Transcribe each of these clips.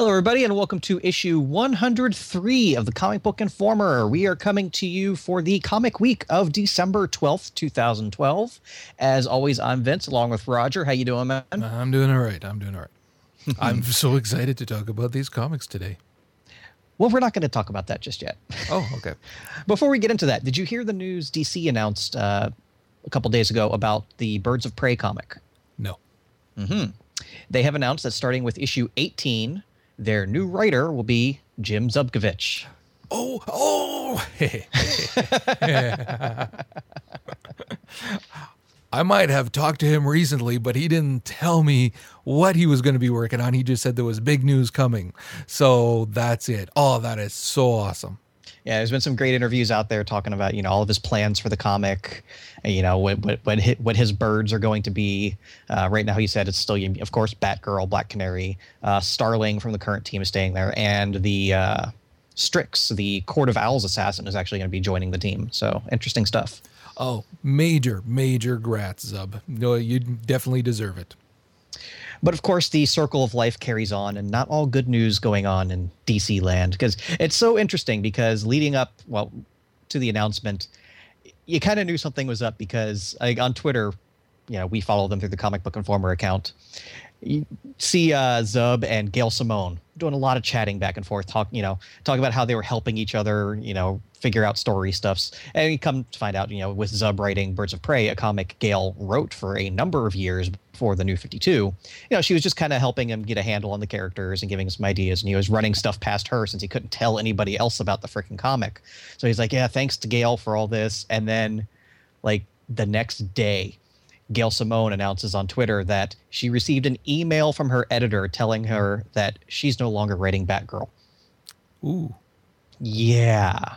Hello, everybody, and welcome to issue 103 of the Comic Book Informer. We are coming to you for the comic week of December 12th, 2012. As always, I'm Vince, along with Roger. How you doing, man? I'm doing all right. I'm doing all right. I'm so excited to talk about these comics today. Well, we're not going to talk about that just yet. Oh, okay. Before we get into that, did you hear the news DC announced uh, a couple days ago about the Birds of Prey comic? No. Hmm. They have announced that starting with issue 18, their new writer will be Jim Zubkavich. Oh, oh. I might have talked to him recently, but he didn't tell me what he was going to be working on. He just said there was big news coming. So that's it. Oh, that is so awesome. Yeah, there's been some great interviews out there talking about you know all of his plans for the comic, you know what what what his, what his birds are going to be. Uh, right now, he said it's still of course Batgirl, Black Canary, uh, Starling from the current team is staying there, and the uh, Strix, the Court of Owls assassin, is actually going to be joining the team. So interesting stuff. Oh, major, major grats, Zub. No, you definitely deserve it. But of course, the circle of life carries on, and not all good news going on in DC land because it's so interesting. Because leading up, well, to the announcement, you kind of knew something was up because like, on Twitter, you know, we follow them through the Comic Book Informer account. You see uh, Zub and Gail Simone doing a lot of chatting back and forth, talk, you know, talking about how they were helping each other, you know, figure out story stuffs. And you come to find out, you know, with Zub writing Birds of Prey, a comic Gail wrote for a number of years before the New 52, you know, she was just kind of helping him get a handle on the characters and giving him some ideas. And he was running stuff past her since he couldn't tell anybody else about the freaking comic. So he's like, yeah, thanks to Gail for all this. And then, like, the next day, Gail Simone announces on Twitter that she received an email from her editor telling her that she's no longer writing Batgirl. Ooh. Yeah.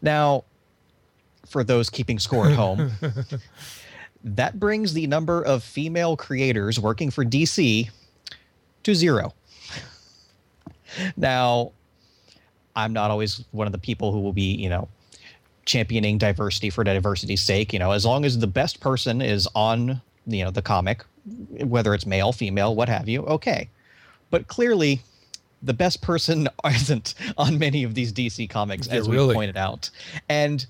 Now, for those keeping score at home, that brings the number of female creators working for DC to zero. Now, I'm not always one of the people who will be, you know, championing diversity for diversity's sake. You know, as long as the best person is on, you know, the comic, whether it's male, female, what have you, okay. But clearly, the best person isn't on many of these DC comics, Yeah, as we really. pointed out. And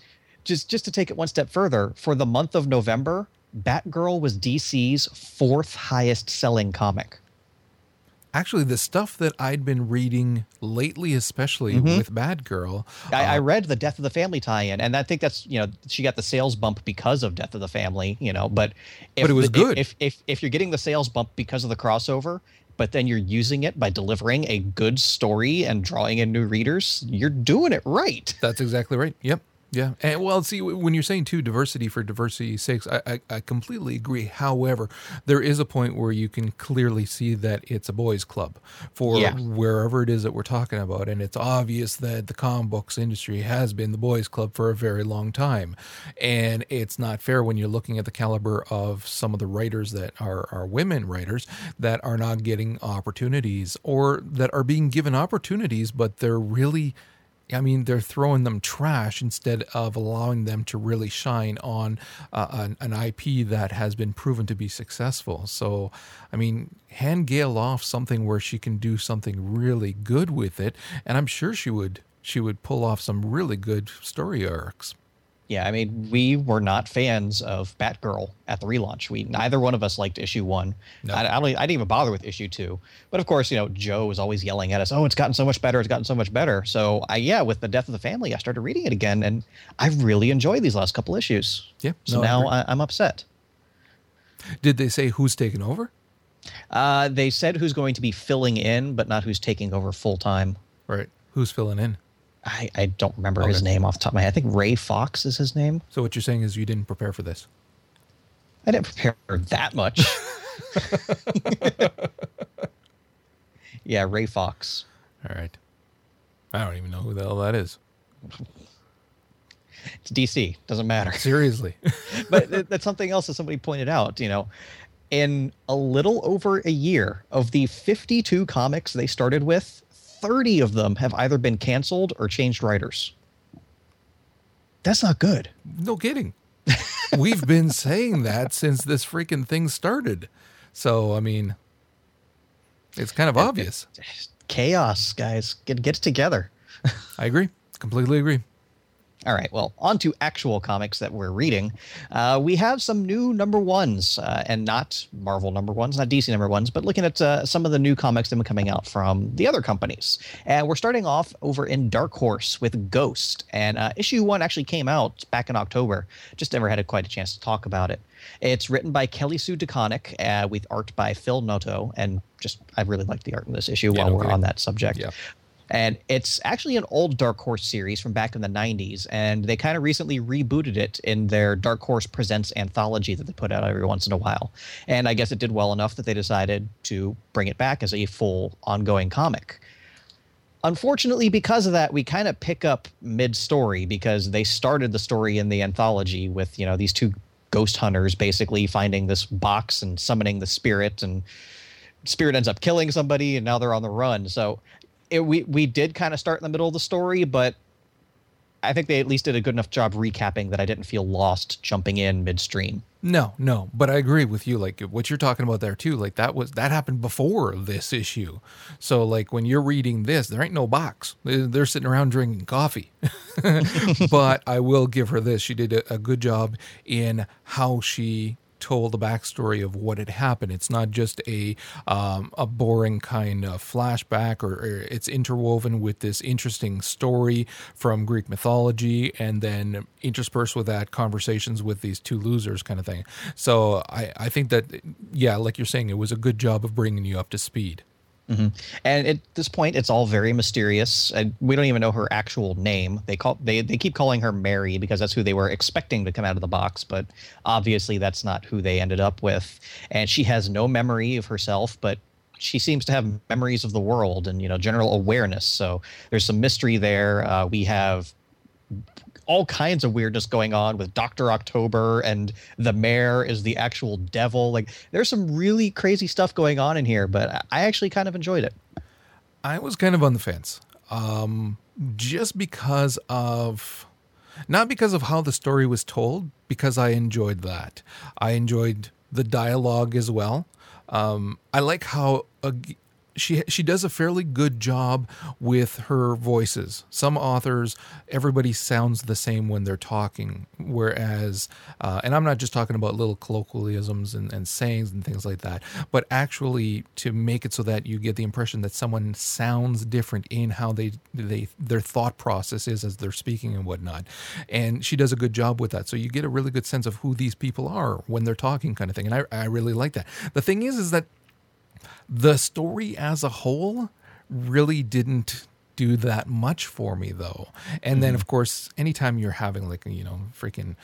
just just to take it one step further, for the month of November, Batgirl was DC's fourth highest selling comic. Actually, the stuff that I'd been reading lately, especially with Batgirl, I, Uh, I read the Death of the Family tie-in, and I think that's you know she got the sales bump because of Death of the Family, you know. But if But it was good. If, if if you're getting the sales bump because of the crossover, but then you're using it by delivering a good story and drawing in new readers, you're doing it right. That's exactly right. Yep. Yeah. And well, see, when you're saying too diversity for diversity's sakes, I, I, I completely agree. However, there is a point where you can clearly see that it's a boys' club for Yeah. wherever it is that we're talking about. And it's obvious that the comic books industry has been the boys' club for a very long time. And it's not fair when you're looking at the caliber of some of the writers that are, are women writers that are not getting opportunities or that are being given opportunities, but they're really I mean, they're throwing them trash instead of allowing them to really shine on uh, an, an IP that has been proven to be successful. So, I mean, hand Gail off something where she can do something really good with it, and I'm sure she would. She would pull off some really good story arcs. Yeah, I mean, we were not fans of Batgirl at the relaunch. We neither one of us liked issue one. No. I, I, don't, I didn't even bother with issue two. But of course, you know, Joe was always yelling at us, "Oh, it's gotten so much better! It's gotten so much better!" So, I yeah, with the death of the family, I started reading it again, and I really enjoyed these last couple issues. Yeah, So no, now. I, I'm upset. Did they say who's taking over? Uh, they said who's going to be filling in, but not who's taking over full time. Right. Who's filling in? I, I don't remember his name off the top of my head. I think Ray Fawkes is his name. So what you're saying is you didn't prepare for this. I didn't prepare that much. yeah, Ray Fawkes. All right. I don't even know who the hell that is. It's DC. Doesn't matter. Seriously. but that's something else that somebody pointed out. You know, in a little over a year of the 52 comics they started with, 30 of them have either been canceled or changed writers. That's not good. No kidding. We've been saying that since this freaking thing started. So, I mean, it's kind of obvious. Chaos, guys. Get get together. I agree. Completely agree. All right, well, on to actual comics that we're reading. Uh, we have some new number ones, uh, and not Marvel number ones, not DC number ones, but looking at uh, some of the new comics that have been coming out from the other companies. And we're starting off over in Dark Horse with Ghost. And uh, issue one actually came out back in October. Just never had a, quite a chance to talk about it. It's written by Kelly Sue DeConnick uh, with art by Phil Noto. And just, I really like the art in this issue Yeah, while no we're kidding. on that subject. Yeah. And it's actually an old Dark Horse series from back in the 90s. And they kind of recently rebooted it in their Dark Horse Presents anthology that they put out every once in a while. And I guess it did well enough that they decided to bring it back as a full ongoing comic. Unfortunately, because of that, we kind of pick up mid story because they started the story in the anthology with, you know, these two ghost hunters basically finding this box and summoning the spirit and spirit ends up killing somebody and now they're on the run so it, we we did kind of start in the middle of the story but i think they at least did a good enough job recapping that i didn't feel lost jumping in midstream No, no, but I agree with you. Like what you're talking about there too. Like that was that happened before this issue. So like when you're reading this, there ain't no box. They're sitting around drinking coffee. but I will give her this. She did a, a good job in how she told the backstory of what had happened. It's not just a um, a boring kind of flashback, or, or it's interwoven with this interesting story from Greek mythology, and then interspersed with that conversations with these two losers, kind of thing. So I I think that yeah, like you're saying, it was a good job of bringing you up to speed. And at this point it's all very mysterious and we don't even know her actual name. They call they, they keep calling her mary because that's who they were expecting to come out of the box but obviously that's not who they ended up with. And she has no memory of herself but she seems to have memories of the world and you know general awareness. So there's some mystery there. Uh, we have all kinds of weirdness going on with Dr. October and the mayor is the actual devil. Like there's some really crazy stuff going on in here, but I- actually kind of enjoyed it. I was kind of on the fence, um, just because of, not because of how the story was told, because I enjoyed that. I enjoyed the dialogue as well. Um, I like how she she does a fairly good job with her voices. Some authors, everybody sounds the same when they're talking, whereas, uh, and I'm not just talking about little colloquialisms and, and sayings and things like that, but actually to make it so that you get the impression that someone sounds different in how they they their thought process is as they're speaking and whatnot. And she does a good job with that, so you get a really good sense of who these people are when they're talking, kind of thing. And I I really like that. The thing is, is that the story as a whole really didn't do that much for me though. And then hmm. of course, anytime you're having like you know freaking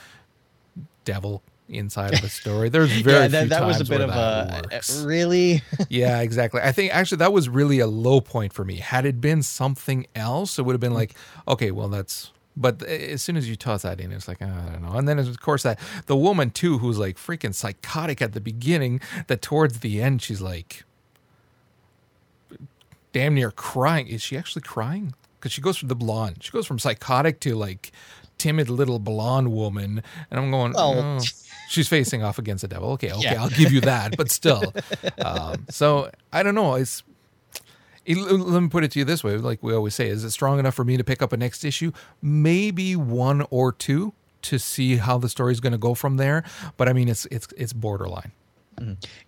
devil inside of a story, there's very yeah, that, that was a bit of a uh, works. really. yeah, exactly. I think actually that was really a low point for me. Had it been something else, it would have been hmm. like, okay, well that's. But as soon as you toss that in, it's like I don't know. And then of course that the woman too, who's like freaking psychotic at the beginning, that towards the end she's like, damn near crying. Is she actually crying? Because she goes from the blonde, she goes from psychotic to like timid little blonde woman, and I'm going, Well- oh. she's facing off against the devil. Okay, okay, Yeah. I'll give you that, but still. Um, so I don't know. It's it- let me put it to you this way: like we always say, is it strong enough for me to pick up a next issue? Maybe one or two to see how the story's going to go from there. But I mean, it's it's it's borderline.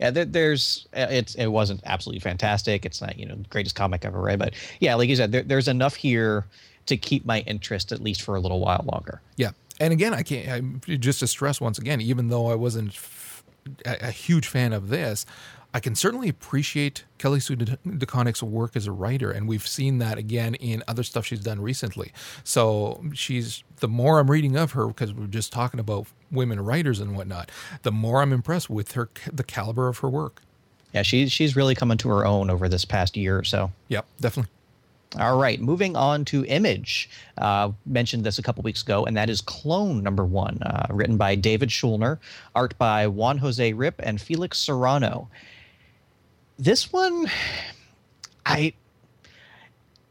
Yeah, there, there's uh, it's it wasn't absolutely fantastic. It's not you know the greatest comic I've ever read, but yeah, like you said, there, there's enough here to keep my interest at least for a little while longer. Yeah, and again, I can't I, just to stress once again, even though I wasn't f- a, a huge fan of this, I can certainly appreciate Kelly Sue DeConnick's work as a writer, and we've seen that again in other stuff she's done recently. So she's the more I'm reading of her, because we're just talking about women writers and whatnot, the more I'm impressed with her the caliber of her work. Yeah, she's she's really coming to her own over this past year or so. Yep, definitely. All right, moving on to Image. Uh, mentioned this a couple weeks ago, and that is Clone number one, uh, written by David Schulner, art by Juan Jose Ryp and Felix Serrano. This one, I,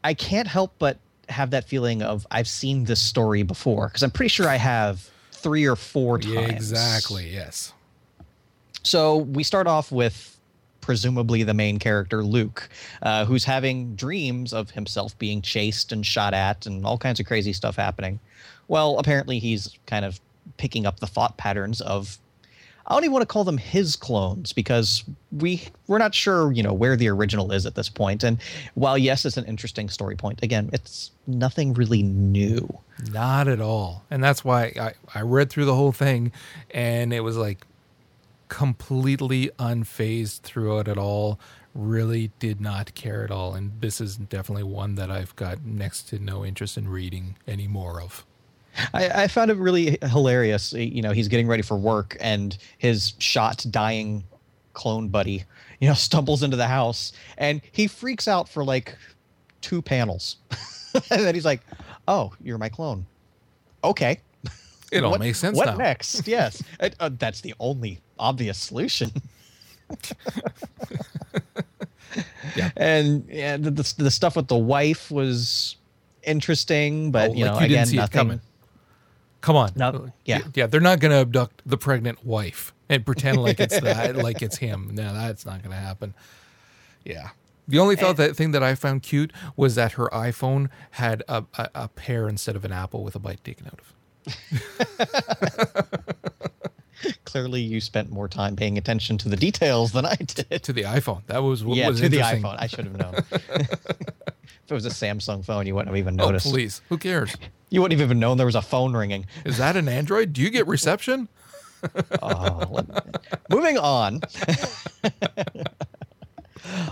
I can't help but have that feeling of I've seen this story before because I'm pretty sure I have three or four times. Yeah, exactly. Yes. So we start off with presumably the main character, Luke, uh, who's having dreams of himself being chased and shot at and all kinds of crazy stuff happening. Well, apparently he's kind of picking up the thought patterns of I don't even want to call them his clones because we we're not sure, you know, where the original is at this point. And while yes, it's an interesting story point, again, it's nothing really new. Not at all. And that's why I, I read through the whole thing and it was like completely unfazed throughout it all. Really did not care at all. And this is definitely one that I've got next to no interest in reading any more of. I, I found it really hilarious. You know, he's getting ready for work and his shot dying clone buddy, you know, stumbles into the house and he freaks out for like two panels. and then he's like, Oh, you're my clone. Okay. It all what, makes sense What now. next? Yes. Uh, uh, that's the only obvious solution. Yeah. And yeah, the, the, the stuff with the wife was interesting, but Oh, you like know, you again, nothing. It coming. Come on. No, yeah. Yeah, they're not going to abduct the pregnant wife and pretend like it's that, like it's him. No, that's not going to happen. Yeah. The only thought eh. that thing that I found cute was that her iPhone had a, a, a pear instead of an apple with a bite taken out of. Clearly, you spent more time paying attention to the details than I did. To the iPhone. That was what yeah, was to the iPhone. I should have known. if it was a Samsung phone, you wouldn't have even Oh, noticed. please. Who cares? You wouldn't have even known there was a phone ringing. Is that an Android? Do you get reception? Oh, moving on.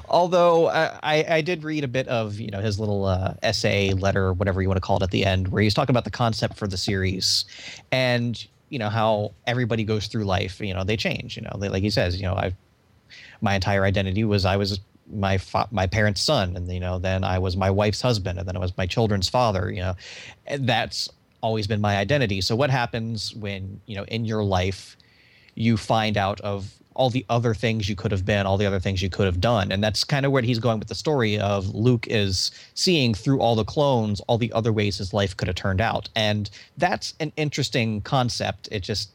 Although I, I, I did read a bit of you know his little uh, essay letter, whatever you want to call it, at the end, where he's talking about the concept for the series, and you know how everybody goes through life. You know they change. You know they, like he says, you know I, my entire identity was I was my fa- my parents' son, and you know then I was my wife's husband, and then I was my children's father. You know, and that's always been my identity. So what happens when you know in your life you find out of all the other things you could have been, all the other things you could have done. And that's kind of where he's going with the story of Luke is seeing through all the clones, all the other ways his life could have turned out. And that's an interesting concept. It just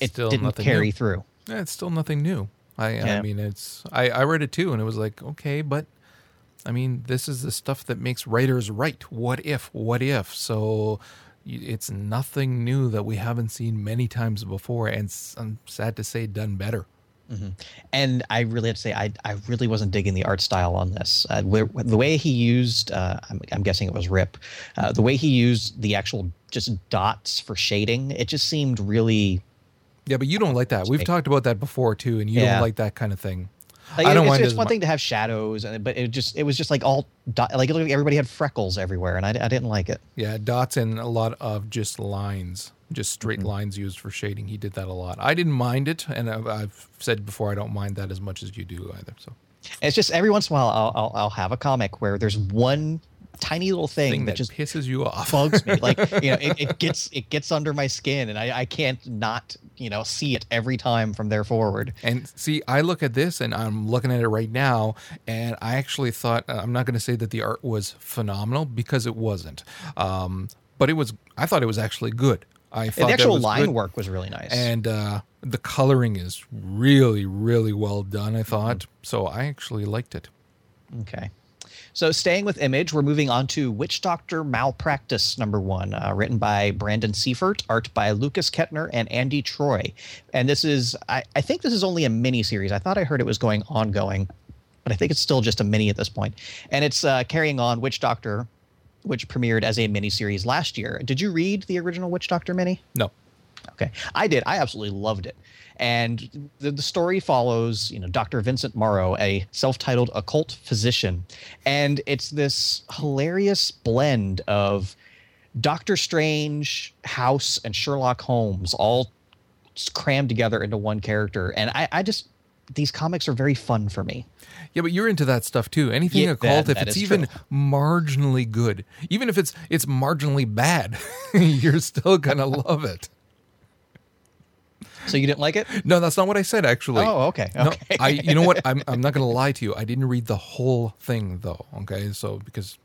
it Still didn't carry new. through. Yeah, it's still nothing new. I, Yeah. I mean, it's I, I read it too, and it was like, okay, but I mean, this is the stuff that makes writers write. What if? What if? So it's nothing new that we haven't seen many times before, and I'm sad to say, done better. and I really have to say, I, I really wasn't digging the art style on this. Uh, where, the way he used, uh, I'm, I'm guessing it was Ryp, uh, the way he used the actual just dots for shading, it just seemed really. Yeah, but you don't like that. We've talked about that before too, and you Yeah. don't like that kind of thing. Like, I don't it's, it's one thing to have shadows, and but it just it was just like all dot, like it like everybody had freckles everywhere, and I, I didn't like it. Yeah, dots and a lot of just lines, just straight Mm-hmm. lines used for shading. He did that a lot. I didn't mind it, and I've, I've said before I don't mind that as much as you do either. So It's just every once in a while I'll I'll, I'll have a comic where there's one tiny little thing, thing that that just pisses you off. bugs me. Like you know, it, it gets it gets under my skin, and I I can't not you know see it every time from there forward. And see, I look at this and I'm looking at it right now, and I actually thought uh, I'm not going to say that the art was phenomenal because it wasn't, um, but it was. I thought it was actually good. I thought And the actual line good. work was really nice. and uh, the coloring is really, really well done. I thought Mm-hmm. so. I actually liked it. Okay. So staying with Image, we're moving on to Witch Doctor Malpractice number one, uh, written by Brandon Seifert, art by Lukas Ketner and Andy Troy. And this is, I, I think this is only a mini series. I thought I heard it was going ongoing, but I think it's still just a mini at this point. And it's uh, carrying on Witch Doctor, which premiered as a mini series last year. Did you read the original Witch Doctor mini? No, Okay, I did. I absolutely loved it. And the, the story follows, you know, Dr. Vincent Morrow, a self-titled occult physician, and it's this hilarious blend of Doctor Strange, House, and Sherlock Holmes all crammed together into one character. And I, I just, these comics are very fun for me. Yeah, but you're into that stuff too. Anything Yeah, occult, that- if that it's even true. marginally good, even if it's it's marginally bad, you're still gonna love it. So you didn't like it? No, that's not what I said. Actually, Oh, okay. No, Okay. I. You know what? I'm. I'm not going to lie to you. I didn't read the whole thing though. Okay, so because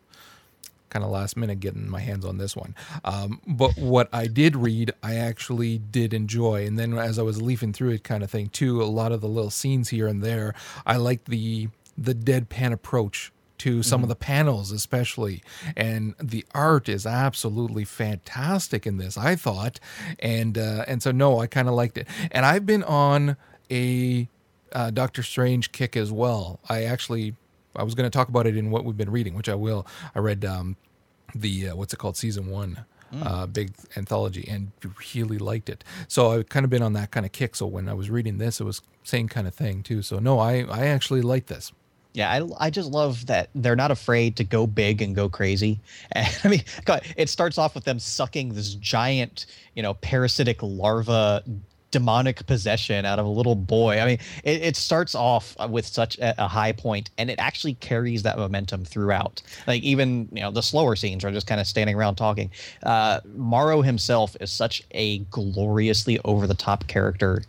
kind of last minute getting my hands on this one. Um, but what I did read, I actually did enjoy. And then as I was leafing through it, kind of thing too, a lot of the little scenes here and there, I liked the the deadpan approach to some of the panels especially and the art is absolutely fantastic in this i thought and uh, and so no i kind of liked it. And i've been on a uh, doctor strange kick as well. I actually i was going to talk about it in what we've been reading which i will. I read um, the uh, what's it called season one uh, big anthology and really liked it. So i've kind of been on that kind of kick. So when i was reading this it was same kind of thing too. So no i i actually like this Yeah, I, I just love that they're not afraid to go big and go crazy. And I mean, God, it starts off with them sucking this giant, you know, parasitic larva demonic possession out of a little boy. I mean, it, it starts off with such a, a high point and it actually carries that momentum throughout. Like even, you know, the slower scenes are just kind of standing around talking. Uh, Morrow himself is such a gloriously over the top character.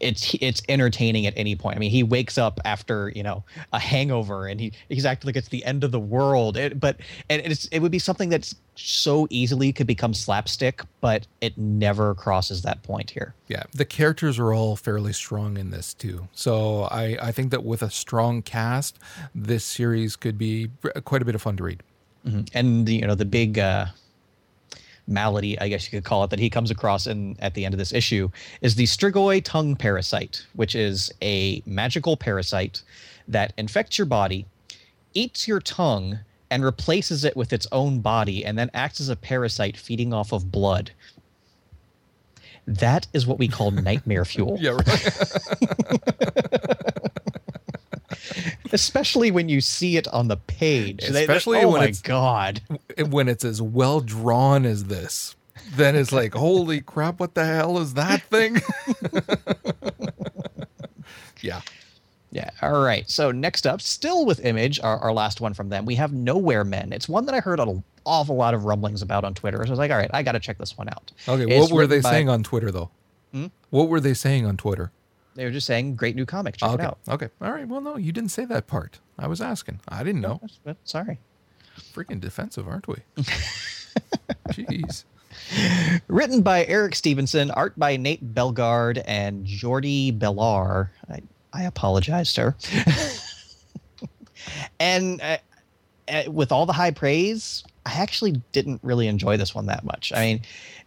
It's it's entertaining at any point. I mean, he wakes up after you know a hangover, and he he's acting like it's the end of the world. It, but and it's it would be something that's so easily could become slapstick, but it never crosses that point here. Yeah, the characters are all fairly strong in this too. So I, I think that with a strong cast, this series could be quite a bit of fun to read. and the, you know the big uh, malady, I guess you could call it, that he comes across in at the end of this issue is the Strigoi tongue parasite, which is a magical parasite that infects your body, eats your tongue, and replaces it with its own body, and then acts as a parasite feeding off of blood. That is what we call nightmare fuel. Yeah, right. Especially when you see it on the page. They- Especially oh when my it's- god. when it's as well drawn as this, then it's like, holy crap, what the hell is that thing? yeah. Yeah. All right. So next up, still with Image, our, our last one from them, we have Nowhere Men. It's one that I heard an awful lot of rumblings about on Twitter. So I was like, all right, I got to check this one out. Okay, It's what were they by- saying on Twitter though? Hmm? What were they saying on Twitter? They were just saying, great new comic. Check okay. it out. Okay. All right. Well, no, you didn't say that part. I was asking. I didn't know. But sorry. Freaking defensive, aren't we? Jeez. Written by Eric Stephenson, art by Nate Bellegarde and Jordie Bellaire. I, I apologize, sir. and uh, uh, with all the high praise, I actually didn't really enjoy this one that much. I mean,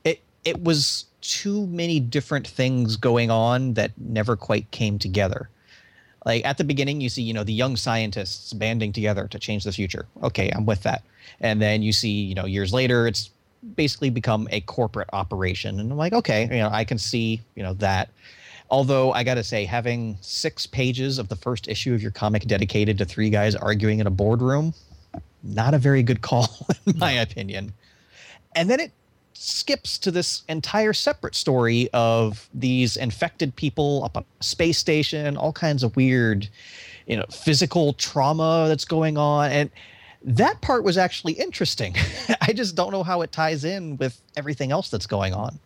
it it was too many different things going on that never quite came together. Like at the beginning, you see, you know, the young scientists banding together to change the future. Okay, I'm with that. And then you see, you know, years later, it's basically become a corporate operation. And I'm like, okay, you know, I can see, you know, that. Although I got to say, having six pages of the first issue of your comic dedicated to three guys arguing in a boardroom, not a very good call, in my opinion. And then it skips to this entire separate story of these infected people up on a space station, all kinds of weird, you know, physical trauma that's going on. And that part was actually interesting. I just don't know how it ties in with everything else that's going on.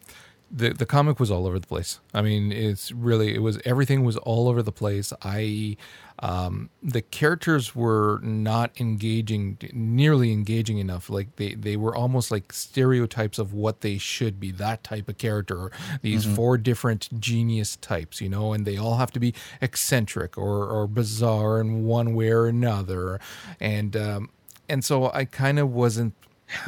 The the comic was all over the place. I mean, it's really it was everything was all over the place. I um, the characters were not engaging, nearly engaging enough. Like they they were almost like stereotypes of what they should be. That type of character. These four different genius types, you know, and they all have to be eccentric or or bizarre in one way or another. And um, and so I kind of wasn't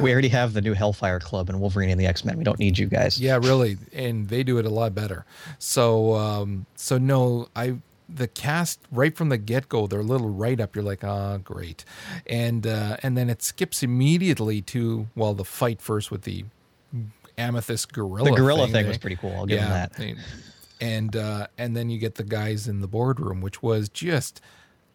We already have the new Hellfire Club and Wolverine and the X Men. We don't need you guys. Yeah, really, and they do it a lot better. So, um, so no, I the cast right from the get go, their little write up, you're like, ah, great, and uh, and then it skips immediately to well, the fight first with the amethyst gorilla. The gorilla thing thing was pretty cool. I'll give them that. And uh, and then you get the guys in the boardroom, which was just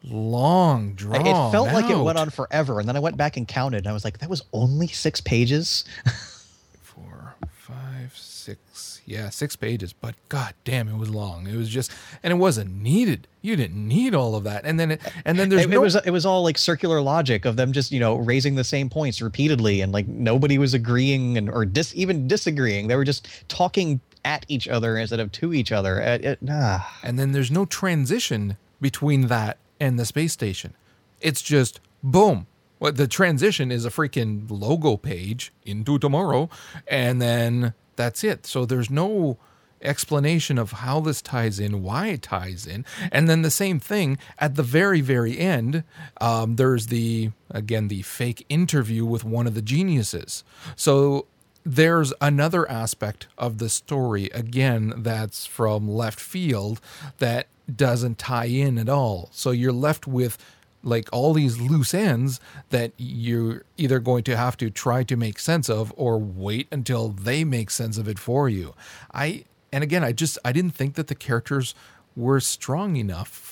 long drawn. It felt like it went on forever, and then I went back and counted, and I was like, "That was only six pages." four, five, six yeah six pages but god damn it was long it was just and it wasn't needed you didn't need all of that and then it and then there's it, no, it was it was all like circular logic of them just you know raising the same points repeatedly and like nobody was agreeing and or dis, even disagreeing they were just talking at each other instead of to each other it, it, ah. and then there's no transition between that and the space station it's just boom well, the transition is a freaking logo page into tomorrow, and then that's it. So there's no explanation of how this ties in, why it ties in, and then the same thing at the very, very end. Um, there's the again the fake interview with one of the geniuses. So there's another aspect of the story again that's from left field that doesn't tie in at all. So you're left with like all these loose ends that you're either going to have to try to make sense of or wait until they make sense of it for you. I and again, I just I didn't think that the characters were strong enough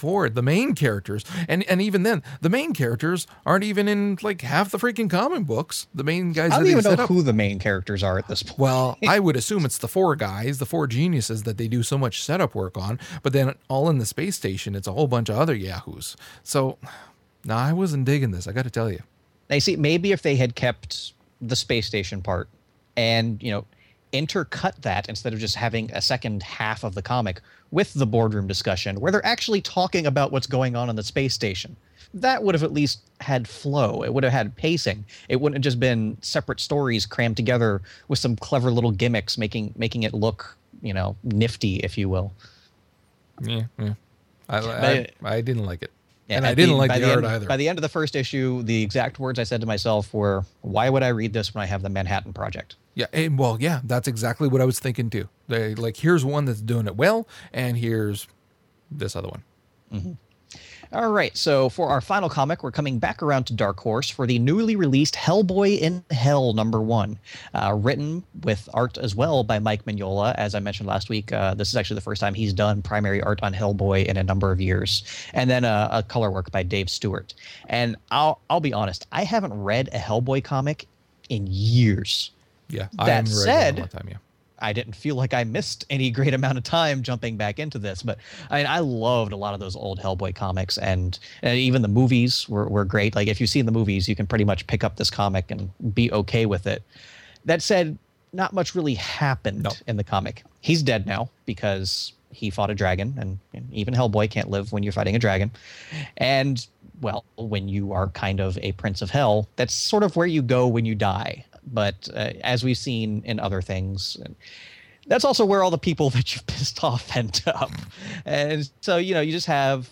for it, the main characters. And and even then, the main characters aren't even in like half the freaking comic books. The main guys I don't even know up. who the main characters are at this point. Well, I would assume it's the four guys, the four geniuses that they do so much setup work on, but then all in the space station, it's a whole bunch of other yahoos. So, no, I wasn't digging this. I got to tell you. They see maybe if they had kept the space station part and you know intercut that instead of just having a second half of the comic with the boardroom discussion where they're actually talking about what's going on on the space station that would have at least had flow it would have had pacing it wouldn't have just been separate stories crammed together with some clever little gimmicks making making it look you know nifty if you will Yeah, yeah. I, I, I didn't like it. Yeah, and I didn't the- like by the, art end, either. By the end of the first issue, the exact words I said to myself were, "Why would I read this when I have the Manhattan Project?" yeah, and, well, yeah, that's exactly what I was thinking too. They like here's one that's doing it well, and here's this other one. Mm-hmm. All right, so for our final comic, we're coming back around to Dark Horse for the newly released Hellboy in Hell number one, uh, written with art as well by Mike Mignola. As I mentioned last week, uh, this is actually the first time he's done primary art on Hellboy in a number of years, and then uh, a color work by Dave Stewart. And I'll I'll be honest, I haven't read a Hellboy comic in years. Yeah, I That haven't said- it in a time. Yeah, I didn't feel like I missed any great amount of time jumping back into this. But I mean, I loved a lot of those old Hellboy comics, and, and even the movies were, were great. Like if you've seen the movies, you can pretty much pick up this comic and be okay with it. That said, not much really happened No. in the comic. He's dead now because he fought a dragon, and, and even Hellboy can't live when you're fighting a dragon. And well, when you are kind of a prince of hell, that's sort of where you go when you die. But uh, as we've seen in other things, that's also where all the people that you've pissed off end up. And so, you know, you just have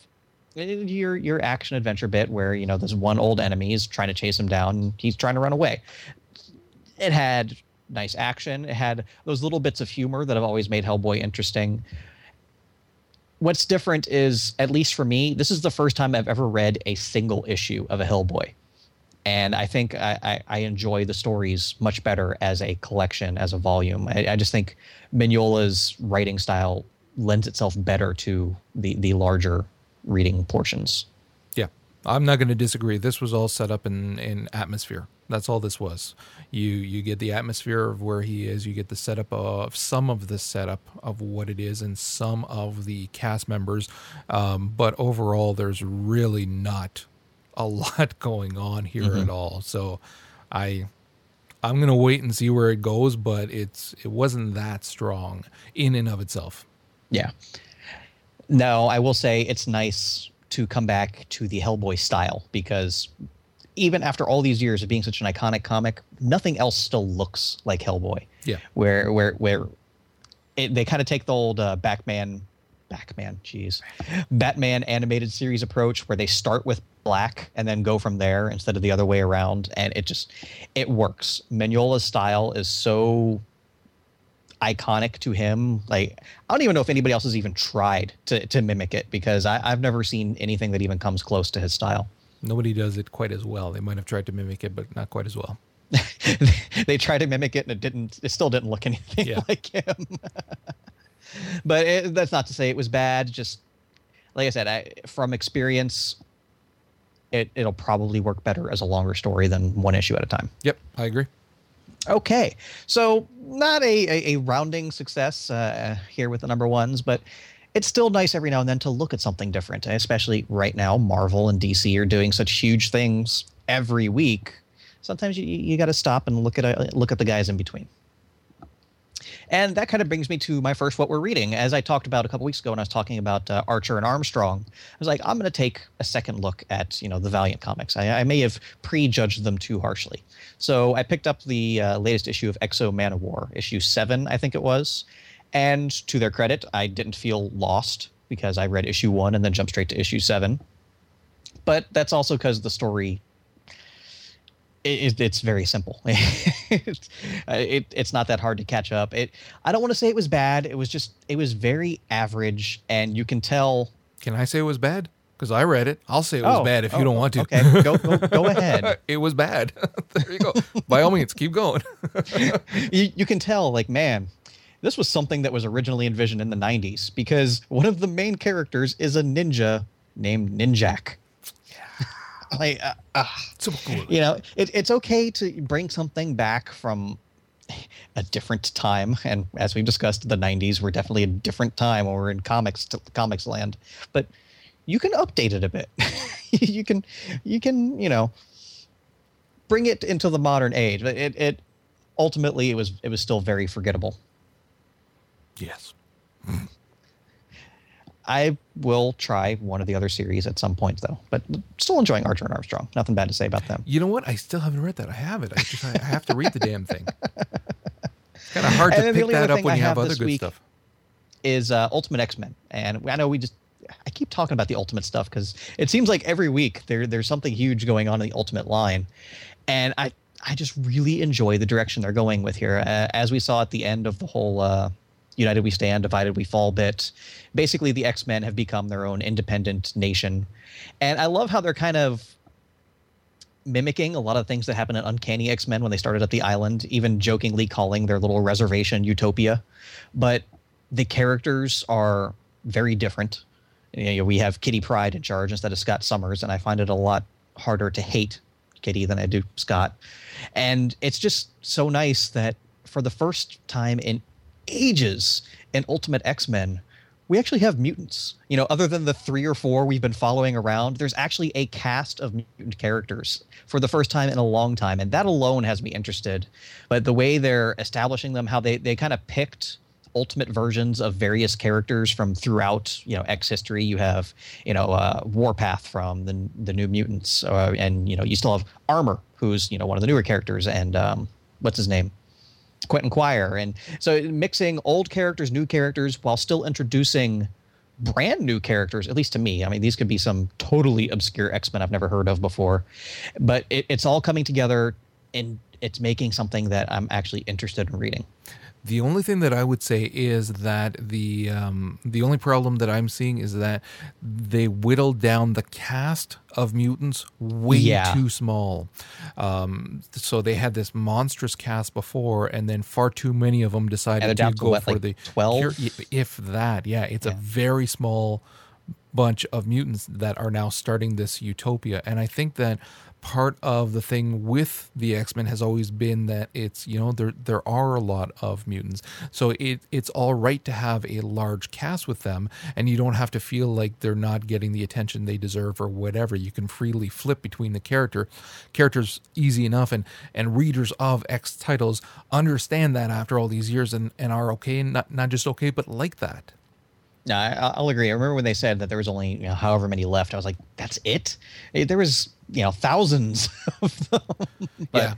uh, your your action adventure bit where, you know, this one old enemy is trying to chase him down and he's trying to run away. It had nice action. It had those little bits of humor that have always made Hellboy interesting. What's different is, at least for me, this is the first time I've ever read a single issue of a Hellboy and I think I, I, I enjoy the stories much better as a collection, as a volume. I, I just think Mignola's writing style lends itself better to the the larger reading portions. yeah. I'm not going to disagree. This was all set up in in atmosphere. That's all this was. You you get the atmosphere of where he is. You get the setup of some of the setup of what it is, and some of the cast members. Um, but overall, there's really not a lot going on here at all. So, I I'm gonna wait and see where it goes. But it's it wasn't that strong in and of itself. Yeah. No, I will say it's nice to come back to the Hellboy style because even after all these years of being such an iconic comic, nothing else still looks like Hellboy. Yeah. Where where where it, they kind of take the old uh, Batman, Batman, jeez, Batman animated series approach where they start with black and then go from there instead of the other way around, and it just it works. Mignola's style is so iconic to him. Like I don't even know if anybody else has even tried to to mimic it because I, I've never seen anything that even comes close to his style. Nobody does it quite as well. They might have tried to mimic it, but not quite as well. they tried to mimic it and it didn't it still didn't look anything Yeah. like him but it, that's not to say it was bad just like i said I, from experience it, it'll probably work better as a longer story than one issue at a time Yep, I agree. Okay, so not a, a, a rounding success uh, here with the number ones, but it's still nice every now and then to look at something different. Especially right now, Marvel and DC are doing such huge things every week. Sometimes you, you got to stop and look at look at the guys in between. And that kind of brings me to my first what we're reading. As I talked about a couple weeks ago when I was talking about uh, Archer and Armstrong, I was like, I'm going to take a second look at you know the Valiant comics. I, I may have prejudged them too harshly. So I picked up the uh, latest issue of X-O Manowar, issue seven, I think it was. And to their credit, I didn't feel lost because I read issue one and then jumped straight to issue seven. But that's also because the story it, it's very simple. it, uh, it, it's not that hard to catch up. It I don't want to say it was bad. It was just it was very average, and you can tell. Can I say it was bad? Because I read it. I'll say it was Oh, bad if oh, you don't want to. okay, go- go- go ahead. it was bad. there you go. By all means, keep going. You, you can tell, like, man, this was something that was originally envisioned in the '90s because one of the main characters is a ninja named Ninjak. like, uh, uh, you know, it, it's okay to bring something back from a different time, and as we've discussed, the '90s were definitely a different time when we're in comics comics land. But you can update it a bit. you can, you can, you know, bring it into the modern age. But it, it ultimately it was it was still very forgettable. Yes. I will try one of the other series at some point though. But still enjoying Archer and Armstrong. Nothing bad to say about them. You know what? I still haven't read that. I have it. I just I have to read the damn thing. It's kind of hard to pick that up when I you have have other good stuff. is uh, Ultimate X Men, and I know we just I keep talking about the Ultimate stuff because it seems like every week there there's something huge going on in the Ultimate line, and I I just really enjoy the direction they're going with here. Uh, as we saw at the end of the whole uh, United We Stand, Divided We Fall bit, basically the X Men have become their own independent nation, and I love how they're kind of mimicking a lot of things that happened in Uncanny X Men when they started at the island, even jokingly calling their little reservation Utopia. But the characters are very different. You know, we have Kitty Pryde in charge instead of Scott Summers, and I find it a lot harder to hate Kitty than I do Scott. And it's just so nice that for the first time in ages in Ultimate X Men, we actually have mutants. You know, other than the three or four we've been following around, there's actually a cast of mutant characters for the first time in a long time. And that alone has me interested. But the way they're establishing them, how they, they kind of picked ultimate versions of various characters from throughout you know X history. You have you know uh, Warpath from the the New Mutants, uh, and you know you still have Armor, who's you know one of the newer characters, and um, what's his name, Quentin Quire, and so mixing old characters, new characters, while still introducing brand new characters. At least to me, I mean these could be some totally obscure X Men I've never heard of before, but it, it's all coming together and it's making something that I'm actually interested in reading. The only thing that I would say is that the um, the only problem that I'm seeing is that they whittled down the cast of mutants way Yeah. too small. Um, so they had this monstrous cast before, and then far too many of them decided to go what, for like the 12? if that. Yeah, it's a very small bunch of mutants that are now starting this utopia, and I think that part of the thing with the X-Men has always been that it's you know there there are a lot of mutants. So it it's all right to have a large cast with them and you don't have to feel like they're not getting the attention they deserve or whatever. You can freely flip between the character characters easy enough and and readers of X titles understand that after all these years and and are okay and not not just okay but like that No, I, I'll agree. I remember when they said that there was only you know, however many left. I was like, "That's it." Eh, There was you know thousands of them. but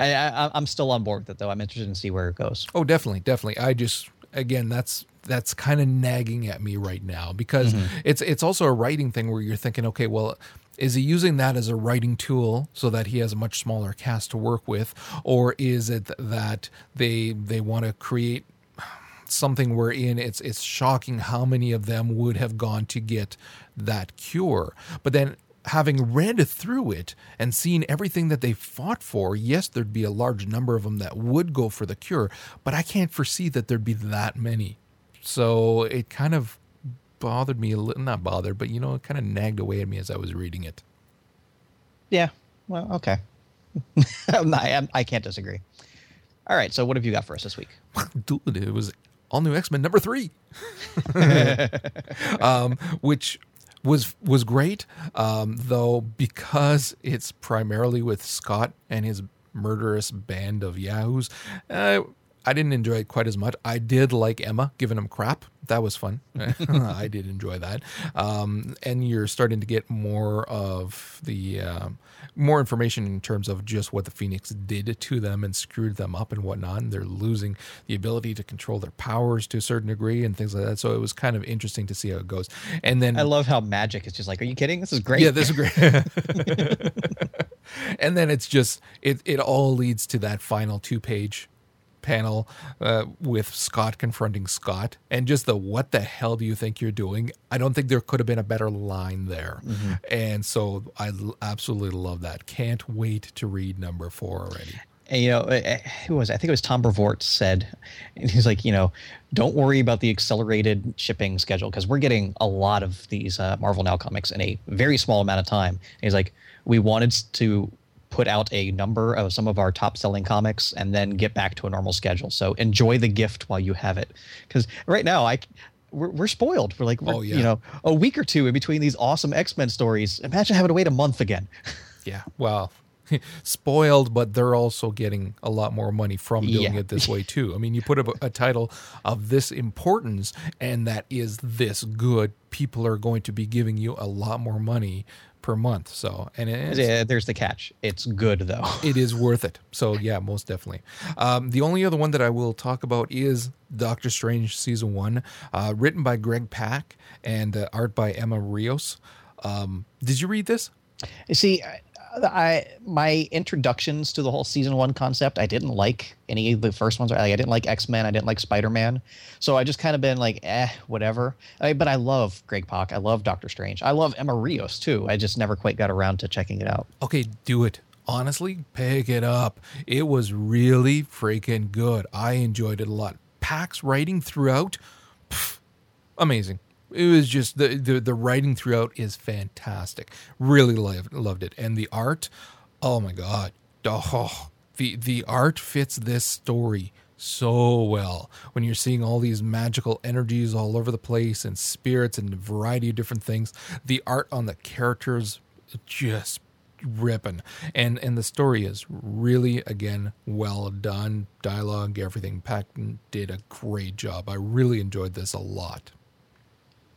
I, I, I'm still on board with it though. I'm interested to see where it goes. Oh, definitely, definitely. I just again, that's that's kind of nagging at me right now because it's it's also a writing thing where you're thinking, okay, well, is he using that as a writing tool so that he has a much smaller cast to work with, or is it that they they want to create something wherein it's it's shocking how many of them would have gone to get that cure. But then having read through it and seen everything that they fought for, yes, there'd be a large number of them that would go for the cure, but I can't foresee that there'd be that many. So it kind of bothered me a little, not bothered, but you know, it kind of nagged away at me as I was reading it. Yeah. Well, okay. I'm not, I'm, I can't disagree. All right. So what have you got for us this week? Dude, it was all new X Men number three, um, which was was great. Um, though because it's primarily with Scott and his murderous band of yahoos, uh, I didn't enjoy it quite as much. I did like Emma giving him crap. That was fun. I did enjoy that. Um, and you're starting to get more of the um, more information in terms of just what the Phoenix did to them and screwed them up and whatnot. And they're losing the ability to control their powers to a certain degree and things like that. So it was kind of interesting to see how it goes. And then I love how Magik is just like, are you kidding? This is great. yeah, this is great. and then it's just it it all leads to that final two page panel uh, with Scott confronting Scott and just the what the hell do you think you're doing? I don't think there could have been a better line there. And so I l- absolutely love that. Can't wait to read number 4 already. And, you know, uh, uh, who was? I think it was Tom Brevoort said, and he's like, you know, don't worry about the accelerated shipping schedule because we're getting a lot of these uh, Marvel Now comics in a very small amount of time. And he's like, we wanted to put out a number of some of our top selling comics and then get back to a normal schedule. So enjoy the gift while you have it. Because right now, I we're, we're spoiled. We're like, we're, Oh, yeah. you know, a week or two in between these awesome X Men stories. Imagine having to wait a month again. Yeah. Well, spoiled, but they're also getting a lot more money from doing Yeah. it this way too. I mean, you put a, a title of this importance and that is this good, people are going to be giving you a lot more money per month. So, and it is, Yeah, There's the catch. It's good though. it is worth it. So yeah, most definitely. Um, the only other one that I will talk about is Doctor Strange season one, uh, written by Greg Pak and uh, art by Emma Rios. Um, did you read this? See, I, my introductions to the whole season one concept, I didn't like any of the first ones. Like, I didn't like X Men. I didn't like Spider Man. So I just kind of been like, eh, whatever. I, but I love Greg Pak. I love Doctor Strange. I love Emma Rios too. I just never quite got around to checking it out. Okay, do it. Honestly, pick it up. It was really freaking good. I enjoyed it a lot. Pak's writing throughout, pff, amazing. It was just the, the the writing throughout is fantastic. Really loved loved it, and the art. Oh my god, oh, the the art fits this story so well when you're seeing all these magical energies all over the place and spirits and a variety of different things. The art on the characters just ripping and and the story is really again well done dialogue everything Patton did a great job i really enjoyed this a lot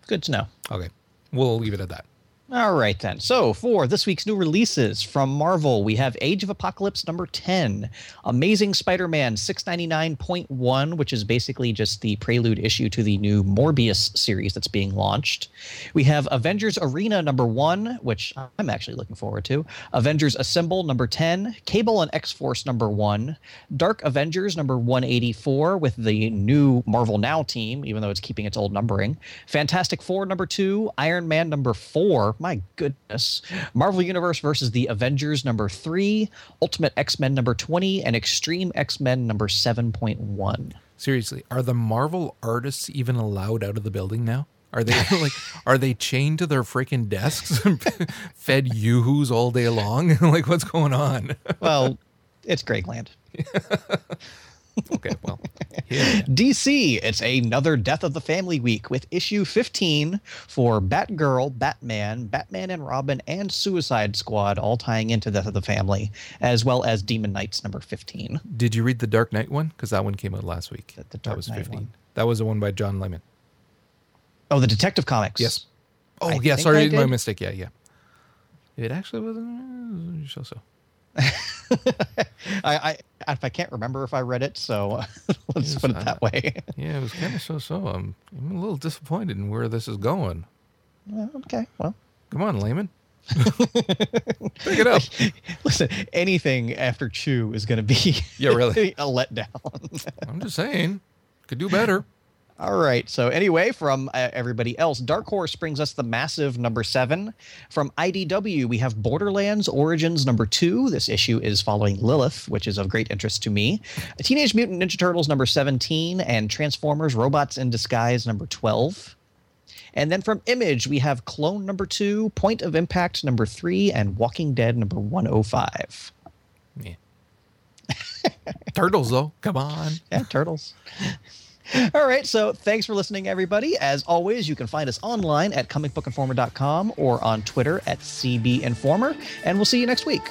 Good to know. okay we'll leave it at that All right, then. So, for this week's new releases from Marvel, we have Age of Apocalypse number 10, Amazing Spider Man 699.1, which is basically just the prelude issue to the new Morbius series that's being launched. We have Avengers Arena number 1, which I'm actually looking forward to, Avengers Assemble number 10, Cable and X Force number 1, Dark Avengers number 184 with the new Marvel Now team, even though it's keeping its old numbering, Fantastic Four number 2, Iron Man number 4, my goodness, Marvel Universe versus the Avengers number 3, Ultimate X-Men number 20, and Extreme X-Men number 7.1. seriously are the marvel artists even allowed out of the building now? Are they like are they chained to their freaking desks and fed yoo-hoos all day long? Like what's going on? Well, it's Greg Land. okay well yeah. DC, it's another Death of the Family week with issue 15 for Batgirl, Batman, Batman and Robin, and Suicide Squad, all tying into Death of the Family, as well as Demon Knights number 15. did you read the dark knight one because that one came out last week The- the that was Knight 15 one. that was the one by John Layman Oh, the Detective Comics. Yes. Oh, I yeah. Sorry, my mistake. Yeah, yeah. It actually wasn't. Uh, so so. I, I if I can't remember if I read it, so let's Yes, put it I- that way. Yeah, it was kind of so so. I'm, I'm a little disappointed in where this is going. Okay, well, Come on, Layman. Pick it up. listen, anything after Chew is going to be Yeah, really. a letdown. I'm just saying, could do better. All right. So anyway, from uh, everybody else, Dark Horse brings us the massive number seven. From IDW, we have Borderlands Origins number two. This issue is following Lilith, which is of great interest to me. Teenage Mutant Ninja Turtles number 17 and Transformers Robots in Disguise number 12. And then from Image, we have Clone number two, Point of Impact number three, and Walking Dead number 105. Yeah. Turtles, though. Come on. Yeah, turtles. All right, so thanks for listening, everybody. As always, you can find us online at comicbookinformer.com or on Twitter at CBInformer, and we'll see you next week.